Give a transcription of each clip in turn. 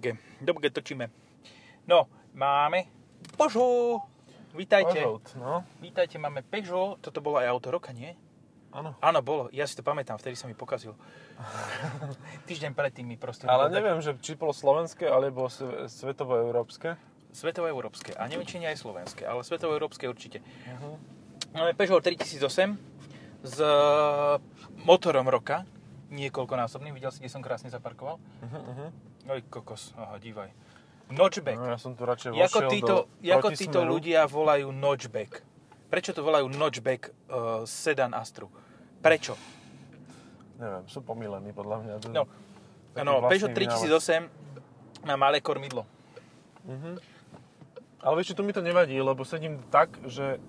Dobge. Dobge točíme. No, máme Peugeot. Vítajte. Peugeot, no. Vítajte, máme Peugeot. Toto bolo aj auto roka, nie? Áno. Áno, bolo. Ja si to pamätám, vtedy sa mi pokazil. Týždeň predtým mi proste... Ale bolo neviem, že či bolo slovenské, alebo sve- svetovo-európske. Svetovo-európske. A neviem, či nie aj slovenské, ale svetovo-európske určite. Uh-huh. Máme Peugeot 3008 s e, motorom roka. Niekoľkonásobným. Videl si, kde som krásne zaparkoval? Uh-huh, uh-huh. Oj, kokos. Aha, dívaj. Notchback. No, ja som tu radšej Jako títo, jako títo ľudia volajú notchback. Prečo to volajú notchback uh, sedan Astru? Prečo? Neviem, sú pomílení podľa mňa. To No, vlastný Peugeot vynález. 3008 má malé kormidlo. Mhm. Ale vieš, tu mi to nevadí, lebo sedím tak, že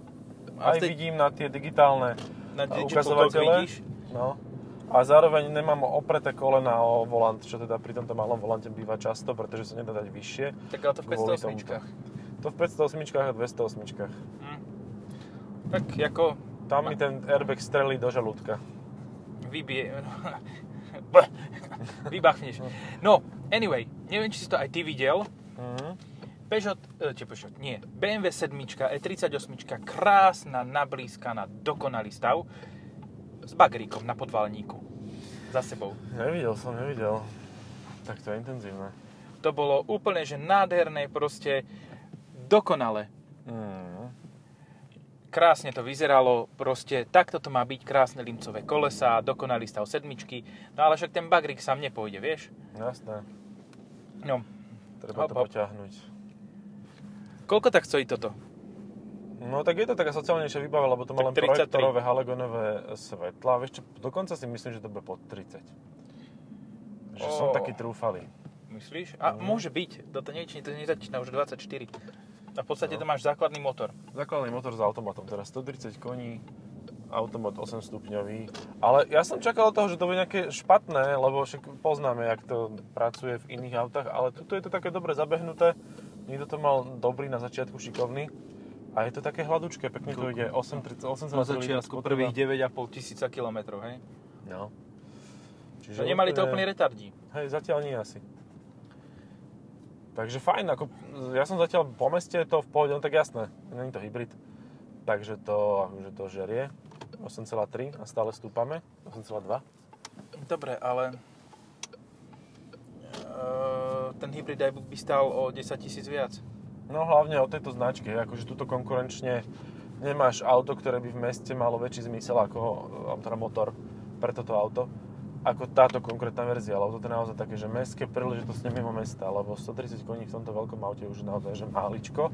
aj tej- vidím na tie digitálne Na a digital ukazovatele. vidíš? No. A zároveň nemám opreté kolena o volant, čo teda pri tomto malom volante býva často, pretože sa nedá dať vyššie. Tak ale to v Kvôli 508 To v 508 a 208 hm. Tak ako Tam mi ten airbag strelí do žalúdka. vybije... Vybachneš. No, anyway, neviem, či si to aj ty videl. Mhm. Peugeot, e, či Peugeot, nie, BMW 7, E38, krásna, nablískaná, dokonalý stav s bagríkom na podvalníku za sebou. Nevidel som, nevidel. Tak to je intenzívne. To bolo úplne, že nádherné, proste dokonale. Mm. Krásne to vyzeralo, proste takto to má byť, krásne limcové kolesa, dokonalý stav sedmičky, no ale však ten bagrík sám nepôjde, vieš? Jasné. No, Treba Hop, to hop. potiahnuť. koľko tak stojí toto? No tak je to taká sociálnejšia výbava, lebo to má Tak len 33. projektorové halogenové svetla. Vieš čo, dokonca si myslím, že to bude pod 30. Že som Ó. taký trúfalý. Myslíš? A Mhm. môže byť, to, nič, to nezačína už 24. A v podstate to máš základný motor. Základný motor s automatom, teraz 130 koní, automat 8 stupňový. Ale ja som čakal od toho, že to bude nejaké špatné, lebo však poznáme, jak to pracuje v iných autách, ale tuto je to také dobre zabehnuté. Niekto to mal dobrý na začiatku, šikovný. A je to také hladučké, pekne to ide 8,38 Na začiatku prvých 9,5 tisíca kilometrov, hej? No. Čiže nemali to úplne retardí. Hej, zatiaľ nie asi. Takže fajn, ako, ja som zatiaľ po meste, to v pohode, no tak jasné, není to hybrid. Takže to, akože to žerie. 8,3 a stále stúpame. 8,2. Dobre, ale e, ten hybrid iBook by stal o 10 tisíc viac. No hlavne o tejto značke, akože tuto konkurenčne nemáš auto, ktoré by v meste malo väčší zmysel ako e, teda motor pre toto auto ako táto konkrétna verzia, lebo to je naozaj také, že mestské príležitosti mimo mesta, lebo 130 koní v tomto veľkom aute už je naozaj že máličko.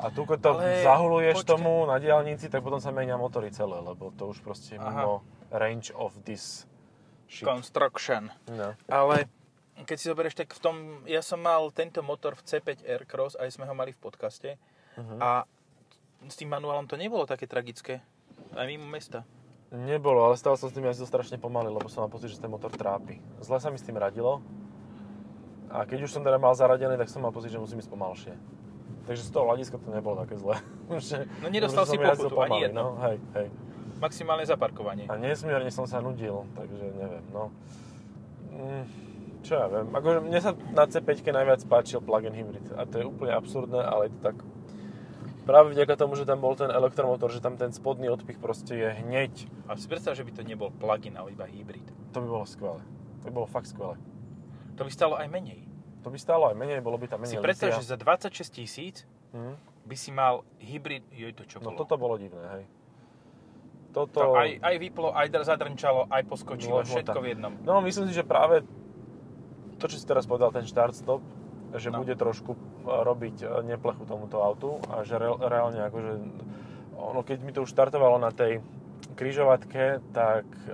A tu, keď to Ale zahuluješ počkaj. tomu na diálnici, tak potom sa menia motory celé, lebo to už proste je mimo range of this shit. Construction. No. Ale keď si zoberieš, tak v tom, ja som mal tento motor v C5 Aircross, aj sme ho mali v podcaste. Mhm. A s tým manuálom to nebolo také tragické. Aj mimo mesta. Nebolo, ale stal som s tým asi strašne pomaly, lebo som mal pocit, že ten motor trápi. Zle sa mi s tým radilo. A keď už som teda mal zaradený, tak som mal pocit, že musím ísť pomalšie. Takže z toho hľadiska to nebolo také zlé. No nedostal si jazdil pokutu, ani pomaly, jedno. No, hej, hej. Maximálne zaparkovanie. A nesmierne som sa nudil, takže neviem, no. Mm, čo ja viem, akože mne sa na C5 najviac páčil plug-in hybrid a to je úplne absurdné, ale je to tak. Práve vďaka tomu, že tam bol ten elektromotor, že tam ten spodný odpich proste je hneď, A si predstav, že by to nebol plug-in, ale iba hybrid. to by bolo skvelé. To by bolo fakt skvelé. To by stalo aj menej. To by stálo aj menej, bolo by tam Si menej predstav, litia. že za 26 tisíc Mhm. by si mal hybrid, joj to čo No bolo. toto bolo divné, hej. Toto... To aj, aj vyplo, aj dr- zadrnčalo, aj poskočilo, hmota. všetko v jednom. No myslím si, že práve to, čo si teraz povedal, ten start-stop, že No. bude trošku e, robiť e, neplechu tomuto autu a že re, reálne akože ono, keď mi to už štartovalo na tej križovatke, tak e,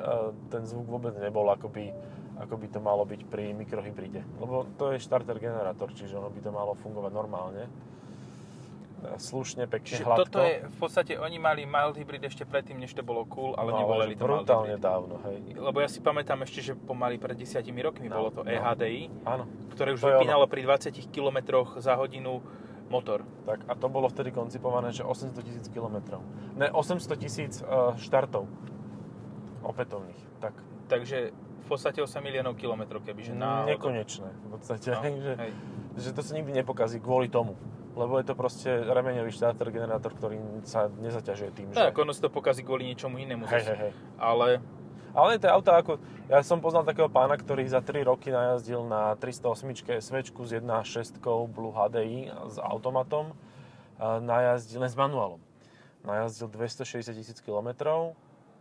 ten zvuk vôbec nebol akoby, ako by to malo byť pri mikrohybride. Lebo to je starter generátor, čiže ono by to malo fungovať normálne. Slušne, pekne, Čiže hladko. toto je, v podstate oni mali mild hybrid ešte predtým, než to bolo cool, ale no, nevolali že to brutálne dávno, hej. Lebo ja si pamätám ešte, že pomaly pred 10 rokmi No, bolo to no. EHDI, Áno. ktoré už To vypínalo pri 20 km za hodinu motor. Tak a to bolo vtedy koncipované, že 800 tisíc kilometrov. Ne, 800 tisíc uh, štartov opätovných. Tak Takže v podstate 8 miliónov kilometrov, kebyže náhodou. Nekonečné v podstate, No, že, hej. že to sa nikdy nepokazí kvôli tomu. Lebo je to proste remeňový štáter, generátor, ktorý sa nezaťažuje tým, že... Tak, ono sa to pokazí kvôli niečomu inému. Hej, hej, hej. Ale Ale tie auta ako... Ja som poznal takého pána, ktorý za 3 roky najazdil na 308 SV s 1.6 Blue HDI s automatom. Najazdil, len s manuálom. Najazdil 260 tisíc km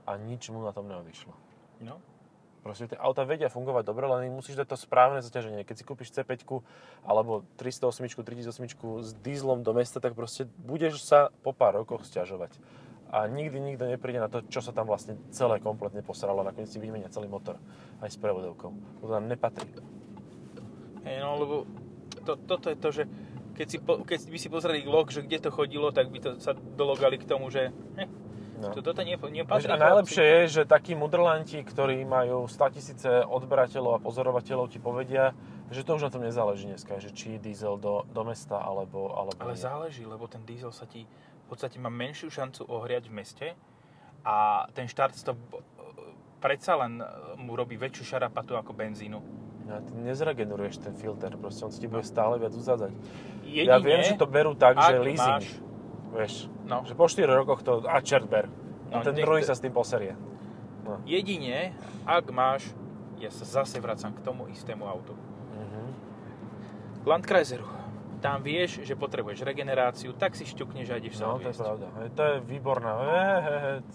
a nič mu na tom neodišlo. no, Proste tie auta vedia fungovať dobre, len im musíš dať to správne zaťaženie. Keď si kúpiš C5 alebo 308, 3008 s dízlom do mesta, tak proste budeš sa po pár rokoch stiažovať. A nikdy nikto nepríde na to, čo sa tam vlastne celé kompletne posralo. Nakoniec si vymenia celý motor aj s prevodovkou. To tam nepatrí. hej, no lebo to, toto je to, že keď, si po, keď by si pozreli log, že kde to chodilo, tak by to sa dologali k tomu, že eh, No. to, toto nie, nepatrí. a najlepšie je, že takí mudrlanti, ktorí majú 100 tisíce odberateľov a pozorovateľov, ti povedia, že to už na tom nezáleží dneska, že či je diesel do, do mesta alebo, alebo Ale nie. záleží, lebo ten diesel sa ti v podstate má menšiu šancu ohriať v meste a ten štart to b- predsa len mu robí väčšiu šarapatu ako benzínu. Ja, ty nezregeneruješ ten filter, proste on si ti bude stále viac uzádzať. Jedine, ja viem, že to berú tak, ak že leasing, máš- vieš, No. že po 4 rokoch to, a čert ber. No, ten nech druhý sa s tým poserie. No. Jedine, ak máš, ja sa zase vracam k tomu istému autu. Mhm. Landkreiseru. Tam vieš, že potrebuješ regeneráciu, tak si šťukneš a ideš sa No, to je pravda. Hej, to je výborná vec.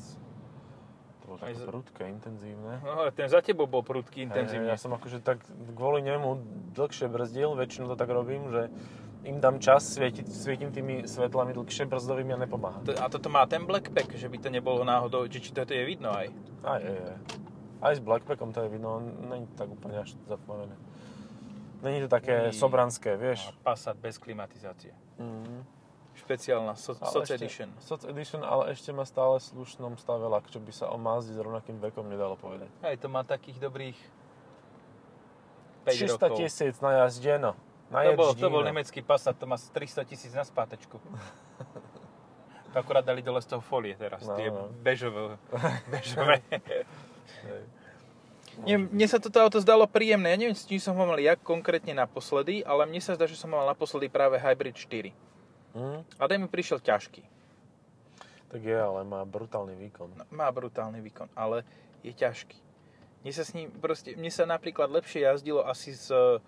To bolo také z- prudké, intenzívne. No, ten za tebou bol prudký Hej, intenzívne. ja som akože tak kvôli nemu dlhšie brzdil, väčšinou to tak robím, že im dám čas, svietiť, svietim tými svetlami dlhšie brzdovými a nepomáha. To- A toto má ten blackpack, že by to nebolo náhodou, že či toto je vidno aj. Aj, aj, aj. Aj s Blackpackom to je vidno, není to tak úplne až zatmavené. Není to také Ui. sobranské, vieš. A Passat bez klimatizácie. Mhm. Špeciálna so, Soc ešte- Edition. Soc Edition, ale ešte má stále slušnom stave lak, čo by sa o Mazde s rovnakým vekom nedalo povedať. Aj to má takých dobrých 5 600 rokov. tisíc na jazdeno. Na To bol, to bol nemecký Passat, to má 300 tisíc na spátečku. To akurát dali dole z toho folie teraz, No, tie no. bežové. bežové. Nie, mne sa toto auto zdalo príjemné, ja neviem, s čím som ho mal ja konkrétne naposledy, ale mne sa zdá, že som ho mal naposledy práve Hybrid 4. Mhm. A ten mi prišiel ťažký. Tak je, ale má brutálny výkon. No, Má brutálny výkon, ale je ťažký. Mne sa s ním proste, mne sa napríklad lepšie jazdilo asi s e,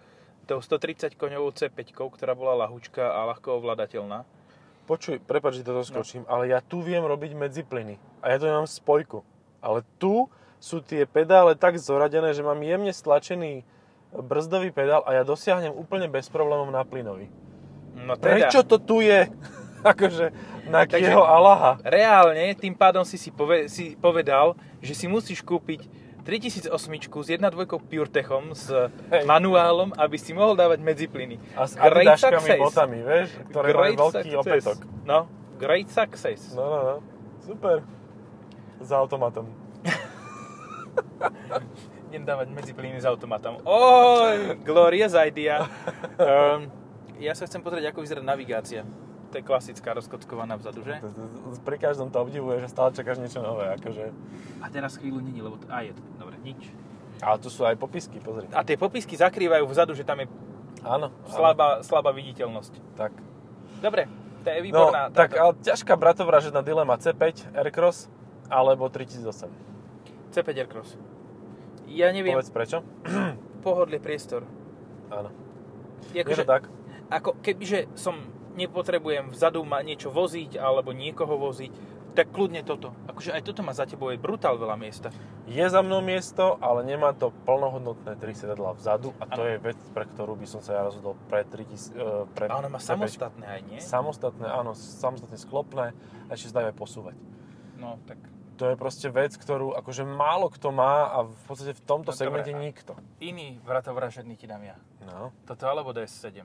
tou 130 koňovou C5, ktorá bola lahúčka a ľahko ovladateľná. Počuj, prepáč, že to skočím, ale ja tu viem robiť medziplyny. A ja tu mám spojku. Ale tu sú tie pedále tak zoradené, že mám jemne stlačený brzdový pedál a ja dosiahnem úplne bez problémov na plynový. No teda, Prečo to tu je? akože na Takže- kieho Allaha. reálne tým pádom si si, pove, si povedal, že si musíš kúpiť 3008 s 1.2 PureTechom s Hej. manuálom, aby si mohol dávať medziplyny. A s Great adidaškami success. botami, vieš? Ktoré Great majú veľký success. opätok. No, great success. No, no, no. Super. Za automatom. Idem dávať medziplyny s automatom. Oj, glorious idea. Um, ja sa chcem pozrieť, ako vyzerá navigácia. To je klasická rozkockovaná vzadu, že? Pri každom to obdivuje, že stále čakáš niečo nové. Akože. A teraz chvíľu není, lebo... A je to. Dobre, nič. Ale tu sú aj popisky, pozri. A tie popisky zakrývajú vzadu, že tam je Áno. áno. slabá, slabá viditeľnosť. Tak. Dobre, to je No, výborná. tak táto- ale ťažká bratovražedná dilema C5 Aircross alebo 3008. C5 Aircross. Ja neviem, Povedz prečo? pohodlie priestor. Áno. Je Je to tak? Ako kebyže som nepotrebujem vzadu ma niečo voziť alebo niekoho voziť, tak kľudne toto. Akože aj toto má za tebou je brutál veľa miesta. Je za mnou miesto, ale nemá to plnohodnotné 3 sedadlá vzadu a to Áno. je vec, pre ktorú by som sa ja rozhodol pre 3000, e, pre A ono má C5. samostatné aj, nie? Samostatné, áno, samostatne sklopné a ešte sa dá aj posúvať. No, tak To je proste vec, ktorú akože málo kto má a v podstate v tomto No, segmente dobre, nikto. iný vratovražedný ti dám ja. No. Toto alebo DS7.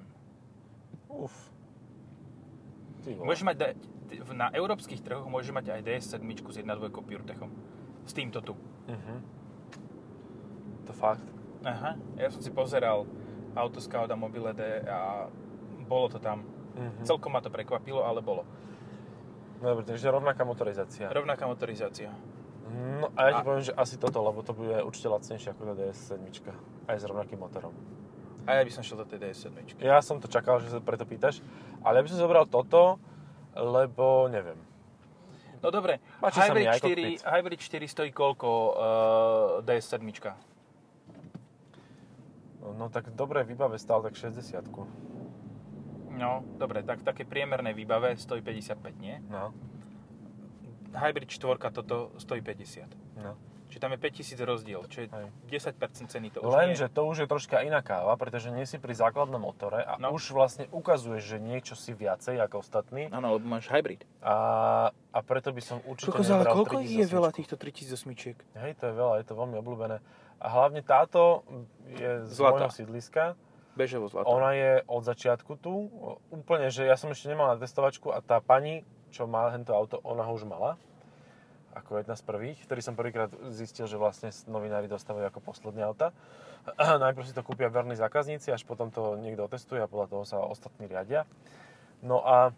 Uf. Ty vole. Môžeš mať, da- na európskych trhoch môžeš mať aj DS7 s 1.2 PureTechom. S týmto tu. Mhm. To fakt. Aha, ja som si pozeral Autoscout a Mobile D a bolo to tam. Mhm. Celkom ma to prekvapilo, ale bolo. No dobre, takže rovnaká motorizácia. Rovnaká motorizácia. No a ja ti A- poviem, že asi toto, lebo to bude určite lacnejšie ako tá DS7. Aj s rovnakým motorom. A ja by som šiel do tej DS7. Ja som to čakal, že sa preto pýtaš, ale ja by som zobral toto, lebo neviem. No dobre, Páči Hybrid aj 4, kokpit. Hybrid 4 stojí koľko uh, DS7? No tak dobre výbave stál tak 60 No, dobre, tak v takej priemernej výbave stojí 55, nie? No, Hybrid 4 toto stojí 50. no. Čiže tam je 5000 rozdiel, čo je Hej. 10% ceny to už Lenže to už je troška iná káva, pretože nie si pri základnom motore a No. už vlastne ukazuješ, že niečo si viacej ako ostatní Áno, lebo máš hybrid. a, a preto by som určite Kokos, ale koľko je 3008. veľa týchto 3008? Hej, to je veľa, je to veľmi obľúbené. A hlavne táto je z Zlatá. môjho sídliska. Bežovo zlato. Ona je od začiatku tu. Úplne, že ja som ešte nemal na testovačku a tá pani, čo má tento auto, ona ho už mala. Ako jedna z prvých, ktorý som prvýkrát zistil, že vlastne novinári dostávajú ako posledné auta. Najprv si to kúpia verní zákazníci, až potom to niekto otestuje a podľa toho sa ostatní riadia. No a,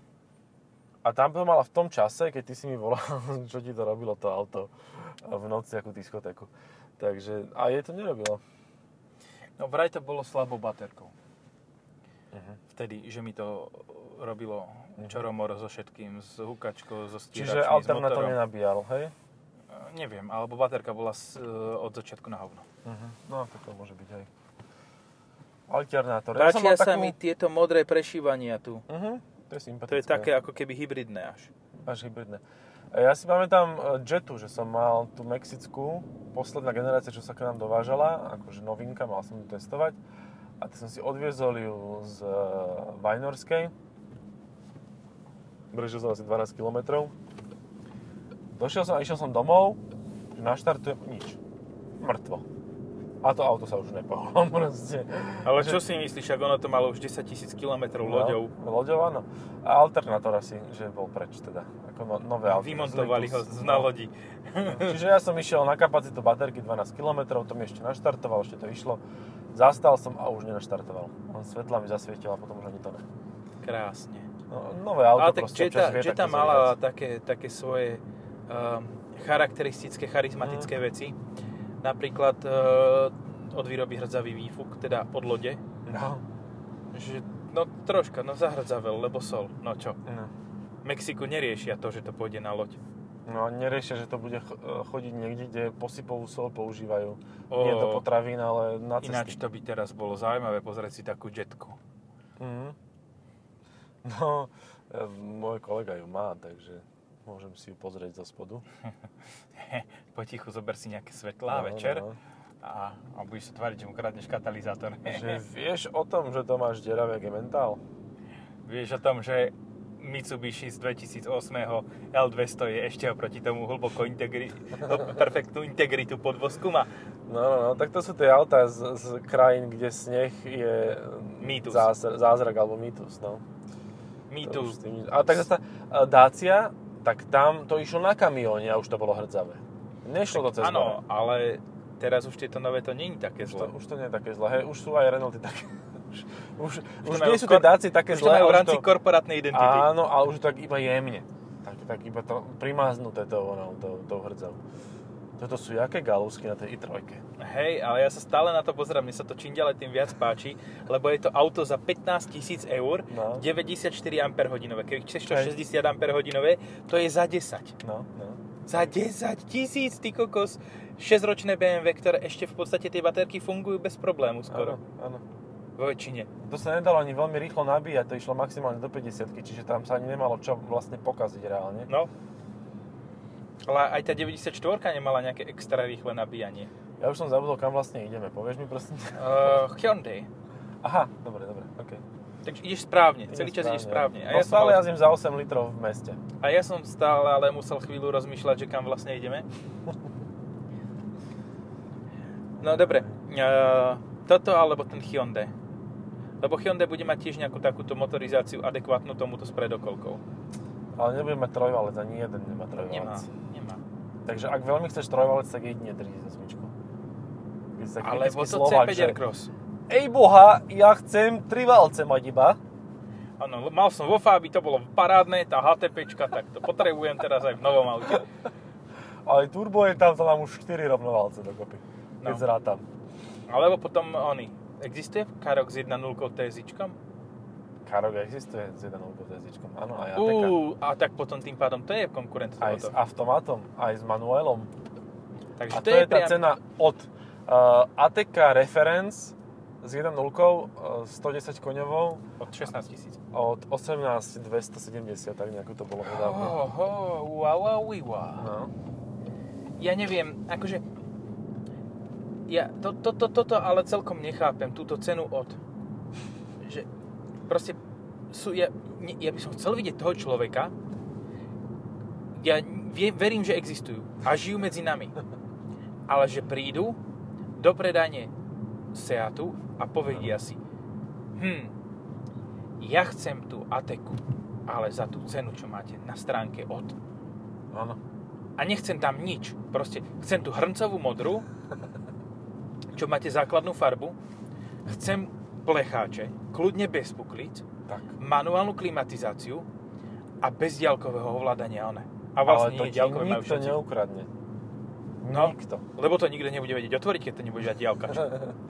a tam to mala v tom čase, keď ty si mi volal, čo ti to robilo to auto v noci ako diskotéku. Takže, a je to nerobilo. No vraj to bolo slabou baterkou. Mhm. Vtedy, že mi to robilo čoromor so všetkým, s hukačkou, so Čiže stíračmi, s alternátor motorom. nenabíjal, hej? E, Neviem, alebo baterka bola e, od začiatku na hovno. Uh-huh. No, tak to môže byť aj. Alternátor. Ja Páčia mal sa takú... mi tieto modré prešívania tu. Uh-huh. To je To sympatické. je také ako keby hybridné až. Až hybridné. A Ja si pamätám e, Jetu, že som mal tú mexickú, posledná generácia, čo sa k nám dovážala, akože novinka, mal som ju testovať. A tak som si odviezol ju z e, Vajnorskej. Brežil som asi 12 km. Došiel som a išiel som domov, že naštartujem, nič. Mŕtvo. A to auto sa už nepohlo proste. Ale čo si myslíš, ak ono to malo už 10 tisíc km loďou? No, loďou, áno. A alternátor asi, že bol preč teda. Ako no, nové auto. Vymontovali ho z- na lodi. Čiže ja som išiel na kapacitu baterky 12 km, to mi ešte naštartoval, ešte to išlo. Zastal som a už nenaštartoval. On svetla mi zasvietil a potom už ani to ne. Krásne. No, nové auto Ale tak proste Jetta, vie Jetta mala také, také svoje um, charakteristické, charizmatické Mhm. veci. Napríklad uh, od výroby hrdzavý výfuk, teda od lode. No, Že, no troška, no zahrdzavel, lebo sol. No čo? no. Mexiku neriešia to, že to pôjde na loď. no neriešia, že to bude ch- chodiť niekde, kde posypovú sol používajú. Ó. Nie do potravín, ale na cesty. Ináč to by teraz bolo zaujímavé pozrieť si takú jetku. Mhm. No, e, môj kolega ju má, takže môžem si ju pozrieť zo spodu. Potichu zober si nejaké svetlá No, večer no. A, a budeš sa tváriť, že mu kradneš katalizátor. Že vieš o tom, že to máš deravé jak je mentál? Vieš o tom, že Mitsubishi z 2008 L200 je ešte oproti tomu hlboko integri- perfektnú integritu podvozku má. No, no, no, tak to sú tie autá z, z krajín, kde sneh je Mýtus. zázr- zázrak alebo mýtus, no. My To tu, už s tým nič- A tak zase e, Dacia, tak tam to išlo na kamióne a už to bolo hrdzavé. Nešlo to cez áno, ale teraz už tieto nové to je také Už to, zlé. už to nie je také zlé. Hej, už sú aj Renaulty také. Už, už, už to nie sú tie Dacie také Už to zlé. majú v už rámci to, korporátnej identity. Áno, ale už to tak iba jemne. Tak, tak iba to primáznuté tou, no, tou, tou hrdzou. Toto sú jaké galúsky na tej i3. Hej, ale ja sa stále na to pozerám, mne sa to čím ďalej tým viac páči, lebo je to auto za 15 tisíc eur, No. 94 Ah. Keď chceš to Hej. 60 Ah, to je za 10. No, no. Za 10 tisíc, ty kokos. 6-ročné BMW, ktoré ešte v podstate tie baterky fungujú bez problému skoro. Áno, áno. Vo väčšine. To sa nedalo ani veľmi rýchlo nabíjať, to išlo maximálne do 50 čiže tam sa ani nemalo čo vlastne pokaziť reálne. No. Ale aj tá 94 nemala nejaké extra rýchle nabíjanie. Ja už som zabudol, kam vlastne ideme, povieš mi prosím? Uh, Hyundai. Aha, dobre, dobre, OK. Takže ideš správne, celý Idem čas ideš správne. No som stále mal- jazdím za 8 litrov v meste. A ja som stále ale musel chvíľu rozmýšľať, že kam vlastne ideme. No dobre, uh, toto alebo ten Hyundai. Lebo Hyundai bude mať tiež nejakú takúto motorizáciu adekvátnu tomuto s predokolkou. Ale nebudem mať trojvalec, ani jeden nemá Nemá, trojvalec. nemá. Takže ak veľmi chceš trojvalec, tak jedine 38. Keď si taký Alebo to Slovák, C5 že Aircross. Ej boha, ja chcem tri valce mať iba. Áno, mal som vo Fabi, to bolo parádne, tá HTPčka, tak to potrebujem teraz aj v novom aute. Ale turbo je tam, to mám už 4 rovnovalce dokopy. Keď No. zrátam. Alebo potom oni. Existuje Karok s 1.0 TSIčkom? Karok existuje s 1.0 TSIčkom. Áno, aj ATK. Uú, a tak potom tým pádom to je konkurent Aj s automatom, aj s manuelom. Takže A to, je, tá priam- cena od uh, ATK Reference s 1.0 uh, 110 koňovou Od 16 tisíc. od 18 270, tak nejako to bolo nedávno. Oho, wow, wow, wow. No. Ja neviem, akože... Ja to, to, to, toto ale celkom nechápem, túto cenu od... Že proste sú, ja, ja by som chcel vidieť toho človeka, ja vie, verím, že existujú a žijú medzi nami. Ale že prídu do predane Seatu a povedia si hm, ja chcem tú Ateku, ale za tú cenu, čo máte na stránke od Áno. a nechcem tam nič. Proste chcem tú hrncovú modrú, čo máte základnú farbu, chcem plecháče, kľudne bez puklic, Tak. manuálnu klimatizáciu a bez diaľkového ovládania one. A vlastne Ale to nie, diaľkové majú všetci. neukradne. No. Nikto. Lebo to nikto nebude vedieť otvoriť, keď to nebude dať diaľkač.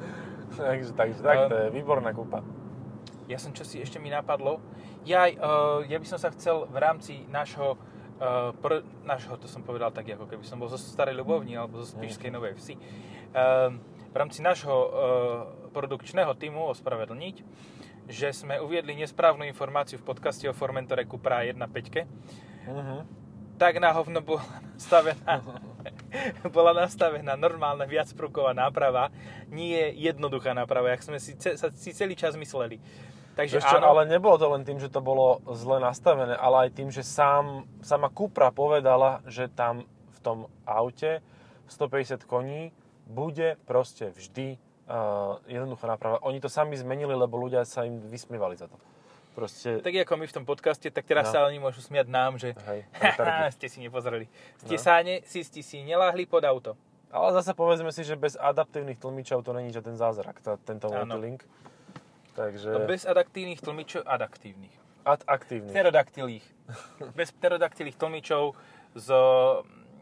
takže, takže tak, to je výborná kúpa. Ja som čo si ešte mi napadlo. Ja, uh, ja by som sa chcel v rámci nášho, uh, pr, nášho, to som povedal tak, ako keby som bol zo Starej Ľubovni alebo zo Spišskej Novej Vsi. Uh, v rámci nášho uh, produkčného týmu ospravedlniť, že sme uviedli nesprávnu informáciu v podcaste o Formentore Cupra 1.5, Uh-huh. tak na hovno bola nastavená, bola nastavená normálna viacprúková náprava, nie jednoduchá náprava, jak sme si, ce, sa si celý čas mysleli. Takže čo, áno, ale nebolo to len tým, že to bolo zle nastavené, ale aj tým, že sám, sama Cupra povedala, že tam v tom aute 150 koní bude proste vždy uh, jednoduchá náprava. Oni to sami zmenili, lebo ľudia sa im vysmievali za to. Proste, tak ako my v tom podcaste, tak teraz No. sa oni môžu smiať nám, že hej, ste si nepozreli. Ste, No. sa ne, si, ste si neláhli pod auto. Ale zase povedzme si, že bez adaptívnych tlmičov to není žiaden zázrak, tá, tento multilink. Takže No bez adaktívnych tlmičov, adaktívnych. ad. Pterodaktylých. bez pterodaktylých tlmičov zo,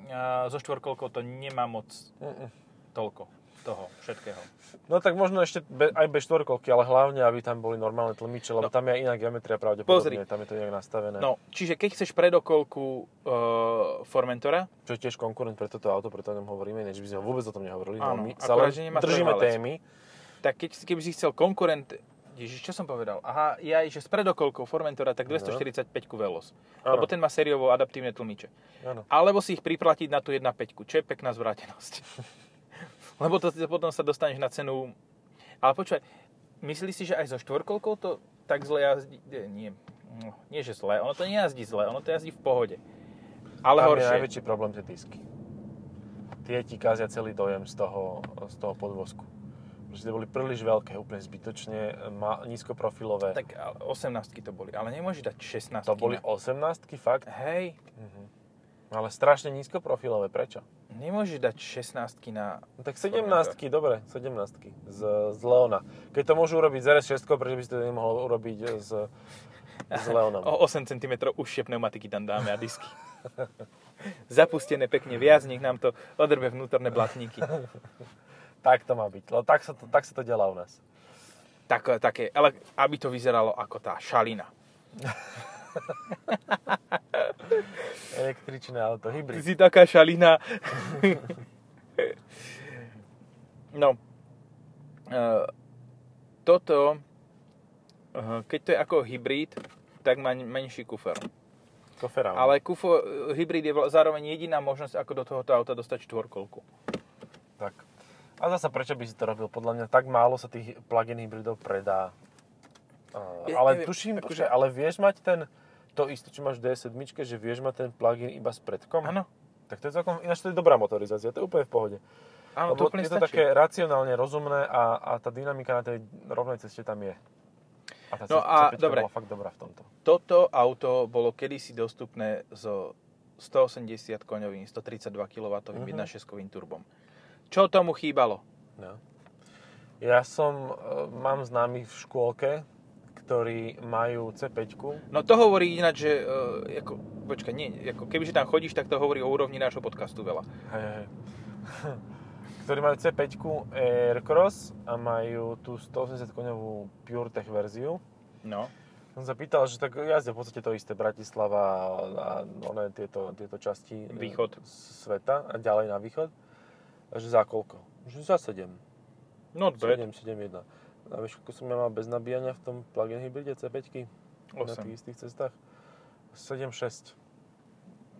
a, zo štvorkolkou to nemá moc Mm-mm. toľko toho všetkého. No tak možno ešte be, aj bez štvorkolky, ale hlavne, aby tam boli normálne tlmiče, lebo No. tam je iná geometria pravdepodobne, Pozri. tam je to nejak nastavené. No, čiže keď chceš predokolku e, Formentora, Čo je tiež konkurent pre toto auto, preto o ňom hovoríme, než by sme vôbec o tom nehovorili. Áno, no, my sa len držíme trvalec. témy. tak keď, keby si chcel konkurent, Ježiš, čo som povedal? Aha, ja že s predokolkou Formentora, tak 245 Velos. Áno. Lebo ten má sériovo adaptívne tlmiče. Áno. Alebo si ich priplatiť na tú 1.5, čo je pekná zvrátenosť. Lebo to potom sa dostaneš na cenu... Ale počúvaj, myslíš si, že aj so štvorkolkou to tak zle jazdí? Nie, no, nie že zle, ono to nejazdí zle, ono to jazdí v pohode. Ale Tam je horšie. najväčší problém tie disky. Tie ti kazia celý dojem z toho, z toho podvozku. Proste boli príliš veľké, úplne zbytočne, ma, nízkoprofilové. Tak 18 to boli, ale nemôžeš dať 16 to boli 18 fakt? Hej, Mhm. Ale strašne nízkoprofilové, prečo? nemôžeš dať 16 na... No tak 17 dobre, 17 z, z Leona. Keď to môžu urobiť z RS6, prečo by si to nemohol urobiť s, s Leonom? O 8 cm užšie pneumatiky tam dáme a disky. Zapustené pekne viac, nech nám to odrbe vnútorné blatníky. Tak to má byť, lebo tak sa to, tak sa to delá u nás. Tak, také, ale aby to vyzeralo ako tá šalina. Električné auto, Ty hybrid. si taká šalina. no. Uh, toto, uh, keď to je ako hybrid, tak má menší kufer. Koferám. Ale kufo, hybrid je zároveň jediná možnosť, ako do tohoto auta dostať štvorkolku. Tak. A zase prečo by si to robil? Podľa mňa tak málo sa tých plug-in hybridov predá. Uh, Ja ale neviem, tuším, akože- ale vieš mať ten, to isté, čo máš v DS7, že vieš mať ten plug-in iba s predkom? Áno, Tak to je celkom, ináč to je dobrá motorizácia, to je úplne v pohode. áno, Lebo to úplne je to stačí. také racionálne rozumné a, a tá dynamika na tej rovnej ceste tam je. A tá No a, C5 dobre. bola fakt dobrá v tomto. Toto auto bolo kedysi dostupné so 180 koňovým, 132 kW Mhm. 1.6 turbom. Čo tomu chýbalo? No. Ja som, e, mám známych v škôlke, ktorí majú C5, No to hovorí ináč, že... Uh, ako, počkaj, nie, ako kebyže tam chodíš, tak to hovorí o úrovni nášho podcastu veľa. hej, hej, ktorí majú C5 Aircross a majú tú 180 koňovú PureTech verziu. No. Som sa pýtal, že tak jazdia v podstate to isté Bratislava a one, tieto, tieto časti e, Východ. sveta a ďalej na východ. A že za koľko? Že za 7. Not bad. 7, 7, 1. A vieš, koľko som ja mal bez nabíjania v tom plug-in hybride C5 na 8. tých istých cestách? 7, 6.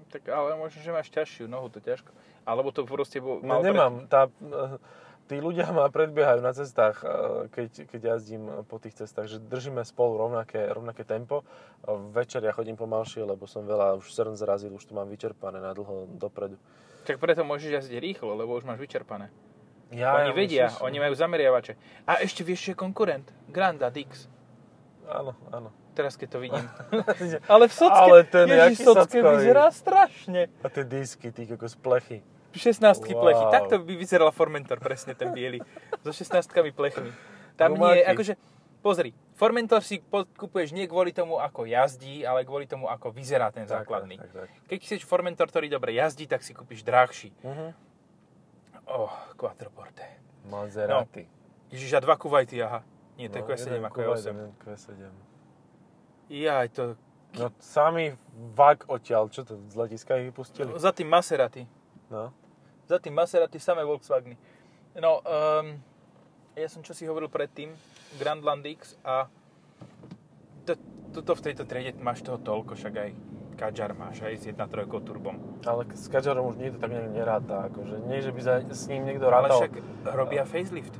Tak ale možno, že máš ťažšiu nohu, to ťažko. Alebo to proste bol... No nemám. Tá, eh, tí ľudia ma predbiehajú na cestách, eh, keď, keď jazdím po tých cestách, že držíme spolu rovnaké, rovnaké tempo. Večer ja chodím pomalšie, lebo som veľa už srn zrazil, už to mám vyčerpané na dlho dopredu. Tak preto môžeš jazdiť rýchlo, lebo už máš vyčerpané. Ja, oni vedia, oni majú zameriavače. A ešte vieš, čo je konkurent? Granda Dix. Áno, áno. Teraz keď to vidím. Ale v Socke, Ale ten Ježiš, Socke vyzerá strašne. A tie disky, tí ako z plechy. 16 Wow. plechy. Takto by vyzeral Formentor, presne ten biely. So 16 plechmi. Tam nie, Gumáky. akože, pozri, Formentor si kupuješ nie kvôli tomu, ako jazdí, ale kvôli tomu, ako vyzerá ten Tak, základný. Tak, tak, tak. Keď chceš Formentor, ktorý dobre jazdí, tak si kúpiš drahší. Uh-huh. Oh, Quattroporte. Maserati. Ježiš, a dva Kuwaity, aha. Nie, to je No, Q7 jeden ako je Kuwait, 8. jeden Q7. Jaj, to... No sami vak odtiaľ, čo to z letiska ich vypustili? Za tým Maserati. No. Za tým Maserati samé Volkswageny. No, um, ja som čo si hovoril predtým, Grandland X a to, tuto v tejto triede máš toho toľko, však aj Kadjar máš aj s 1.3 turbom. Ale s Kadžarom už nikto tak neráta. Akože nie, že by za, s ním niekto Ale rátal. však robia facelift.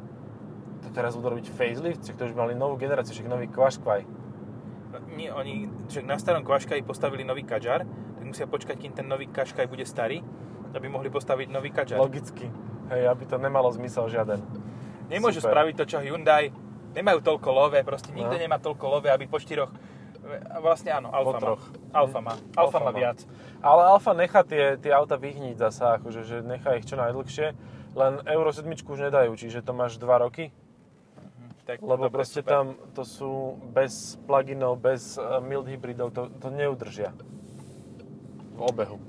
To teraz budú robiť facelift, však to už mali novú generáciu, však nový Quashqai. Nie, oni, však na starom Qashqai postavili nový Kadjar, tak musia počkať, kým ten nový Qashqai bude starý, aby mohli postaviť nový Kadjar. Logicky. Hej, aby to nemalo zmysel žiaden. Nemôžu Super. spraviť to, čo Hyundai. Nemajú toľko lové, proste nikto No. nemá toľko lové, aby po štyroch... Vlastne áno, Alfa má. Alfa má. Alfa Alfa má viac. Ale Alfa nechá tie, tie auta vyhniť zasa, akože, že nechá ich čo najdlhšie. Len Euro 7 už nedajú, čiže to máš 2 roky. Tak, Lebo dobre, proste super. tam to sú bez pluginov, bez eh, mild hybridov, to, to neudržia. V obehu.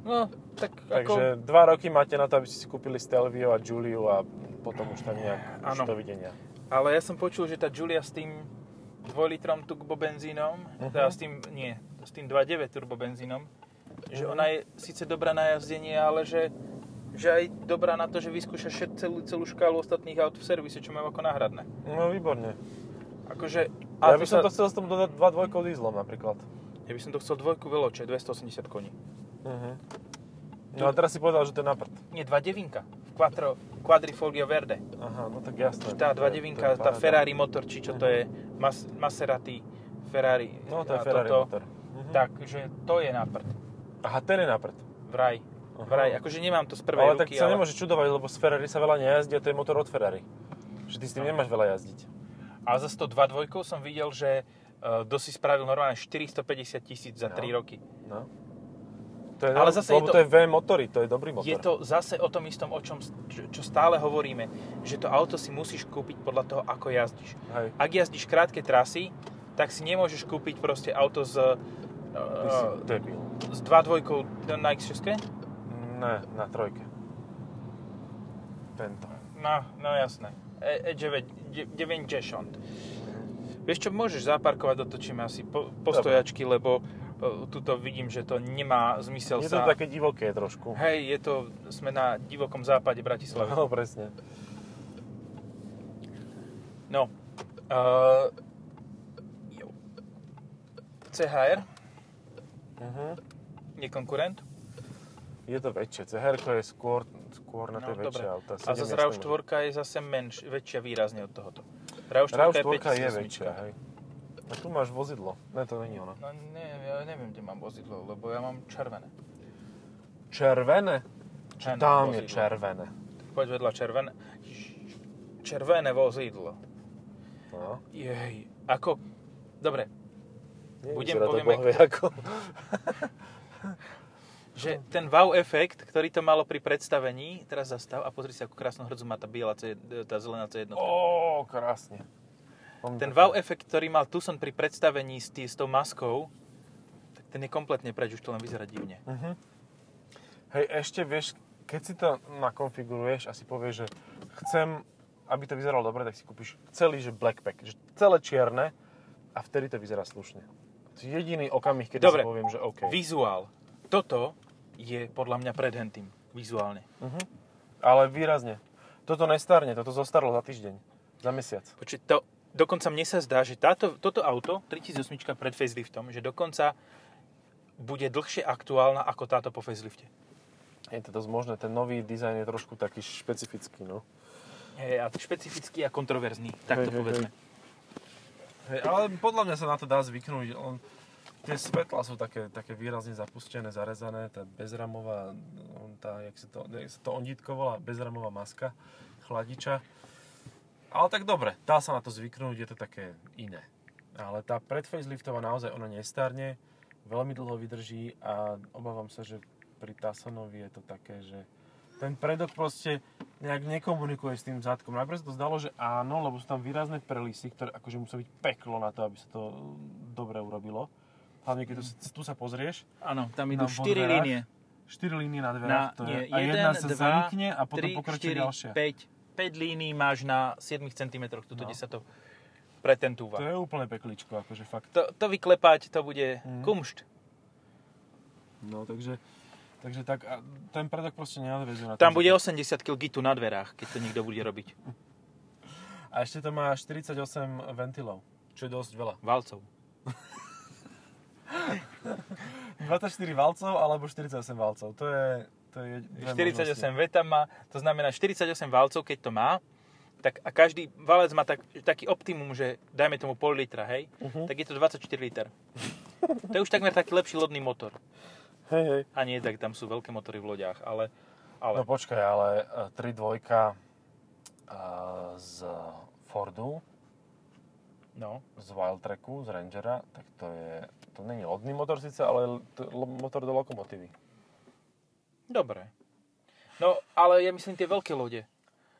No, tak Takže ako... 2 roky máte na to, aby ste si kúpili Stelvio a Giuliu a potom už tak nejak Áno. už dovidenia. Ale ja som počul, že tá Giulia s tým 2 litrom turbo benzínom, Mhm. teda s tým, nie, s tým 2.9 turbo benzínom, že Mhm. ona je síce dobrá na jazdenie, ale že, že aj dobrá na to, že vyskúšaš všet- celú, celú škálu ostatných aut v servise, čo majú ako náhradné. No výborne. Akože... Ja by som sa- to chcel s tomu dodať 2 dvojkou dieselom napríklad. Ja by som to chcel dvojku Veloce, 280 koní. Mhm. No a teraz si povedal, že to je na prd. Nie, 2.9. Quattro, Quadrifoglio Verde. Aha, no tak jasné. Tá To je- 2.9, to je tá. Ferrari motor, či čo to je, Mas, Maserati, Ferrari. No to je a Ferrari toto. motor. Mhm. Takže to je na prd. Aha, ten je na prd. Vraj. Aha. Vraj. Akože nemám to z prvej Ale ruky, tak sa ale... nemôže čudovať, lebo z Ferrari sa veľa nejazdí a to je motor od Ferrari. Že ty s tým nemáš veľa jazdiť. Ale za 102 dvojkou som videl, že uh, dosi spravil normálne 450 tisíc za No. 3 roky. No. To je, Ale zase je lebo to- to... je V motory, to je dobrý motor. Je to zase o tom istom, o čom, čo, stále hovoríme, že to auto si musíš kúpiť podľa toho, ako jazdíš. Hej. Ak jazdíš krátke trasy, tak si nemôžeš kúpiť proste auto s, uh, s 2 dvojkou na X6? Ne, na trojke. Tento. No, no jasné. E, E9 90. Vieš čo, môžeš zaparkovať, dotočíme asi po, postojačky, lebo e, tuto vidím, že to nemá zmysel Je to sa... také divoké trošku. Hej, je to, sme na divokom západe Bratislavy. No, presne. No. Uh, jo. CHR, Uh-huh. je konkurent. Je to väčšie. chr je skôr, skôr na tie No, väčšie dobre. auta. A zase Sedem RAV4 miestne je zase menš, väčšia výrazne od tohoto. RAV4, RAV4 je je 5008. väčšia, hej. A tu máš vozidlo. Ne, to není ono. No ne, ja neviem, kde mám vozidlo, lebo ja mám červené. Červené? Áno, Tam je vozidlo. červené. Poď vedľa červené. Červené vozidlo. No. Jej, ako... Dobre, Budem- Nevyzerá to povieme- bohvie ako... že ten wow efekt, ktorý to malo pri predstavení, teraz zastav a pozri si, ako krásnu hrdzu má tá biela, C, tá zelená C1. Ó, krásne. Ten wow efekt, ktorý mal Tucson pri predstavení s, tý, s tou maskou, tak ten je kompletne preč, už to len vyzerá divne. Mhm. Hej, ešte vieš, keď si to nakonfiguruješ a si povieš, že chcem, aby to vyzeralo dobre, tak si kúpiš celý, že blackpack, že celé čierne a vtedy to vyzerá slušne. To je jediný okamih, keď Dobre, si poviem, že OK. Vizuál. Toto je podľa mňa pred hentým, vizuálne. Mhm. Ale výrazne. Toto nestarne, toto zostarlo za týždeň, za mesiac. Počuť, to, dokonca mne sa zdá, že táto, toto auto, 3008 pred faceliftom, že dokonca bude dlhšie aktuálna ako táto po facelifte. Je to dosť možné, ten nový dizajn je trošku taký špecifický, no. Hej, a špecifický a kontroverzný, tak to Hej, hej, povedzme. Hej, ale podľa mňa sa na to dá zvyknúť. On, tie svetla sú také, také výrazne zapustené, zarezané, tá bezramová, on, tá, jak sa to, jak sa to ondítko volá, bezramová maska, chladiča. Ale tak dobre, dá sa na to zvyknúť, je to také iné. Ale tá predfaceliftová naozaj ona nestarne, veľmi dlho vydrží a obávam sa, že pri Tassonovi je to také, že ten predok proste nejak nekomunikuje s tým zadkom. Najprv sa to zdalo, že áno, lebo sú tam výrazné prelisy, ktoré akože musí byť peklo na to, aby sa to dobre urobilo. Hlavne keď tu, tu sa pozrieš, Áno, tam idú 4 bodverách? línie. 4 línie na Na, dverách, to je, nie, a jedna sa 1, 2, zamkne a potom 3, pokračuje 4, ďalšia. 5, 5 línií máš na 7 cm, tuto, No. kde sa to pretentúva. To je úplne pekličko, akože fakt. To, to vyklepať, to bude Mhm. kumšt. No, takže, takže tak, a ten predok proste nenadvezuje na Tam bude zadok. 80 kg gitu na dverách, keď to niekto bude robiť. A ešte to má 48 ventilov, čo je dosť veľa. Valcov. 24 valcov alebo 48 valcov, to je... To je dve 48 možnosti. veta má, to znamená 48 valcov, keď to má, tak a každý valec má tak, taký optimum, že dajme tomu pol litra, hej, Mhm. tak je to 24 liter. to je už takmer taký lepší lodný motor. Hej, hej. A nie, tak tam sú veľké motory v loďach, ale, ale No počkaj, ale 3 dvojka z Fordu, no, z Wildtracku, z Rangera, tak to je, to není lodný motor síce, ale to, motor do lokomotívy. Dobre. No, ale ja myslím tie veľké lode.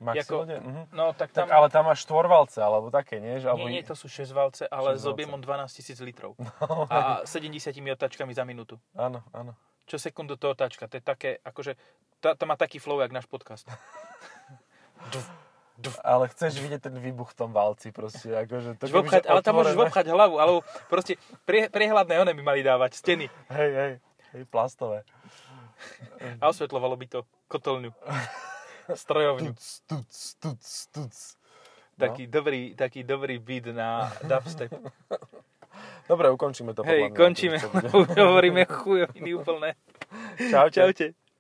Maxi Jako- lode? Mhm. No, tak tam... Tak, ale tam máš štvorvalce, alebo také, nie? Že, alebo Nie, nie, to sú 6 valce, ale s Šesť valce. objemom 12 tisíc litrov. No, A 70 otáčkami za minútu. áno, áno. Čo sekundu to otáčka. To je také, akože, to, to má taký flow, jak náš podcast. Ale chceš vidieť ten výbuch v tom valci proste, akože... To Môžeš vopchať, ale tam môžeš vopchať hlavu, alebo proste prie, priehľadné one by mali dávať, steny. Hej, hej, hej, plastové. A osvetľovalo by to kotolňu. Strojovňu. Tuc, tuc, tuc, tuc. Taký dobrý, taký dobrý beat na dubstep. Dobre, ukončíme to. Hej, končíme. hovoríme chujoviny úplné. Čaute. Čaute.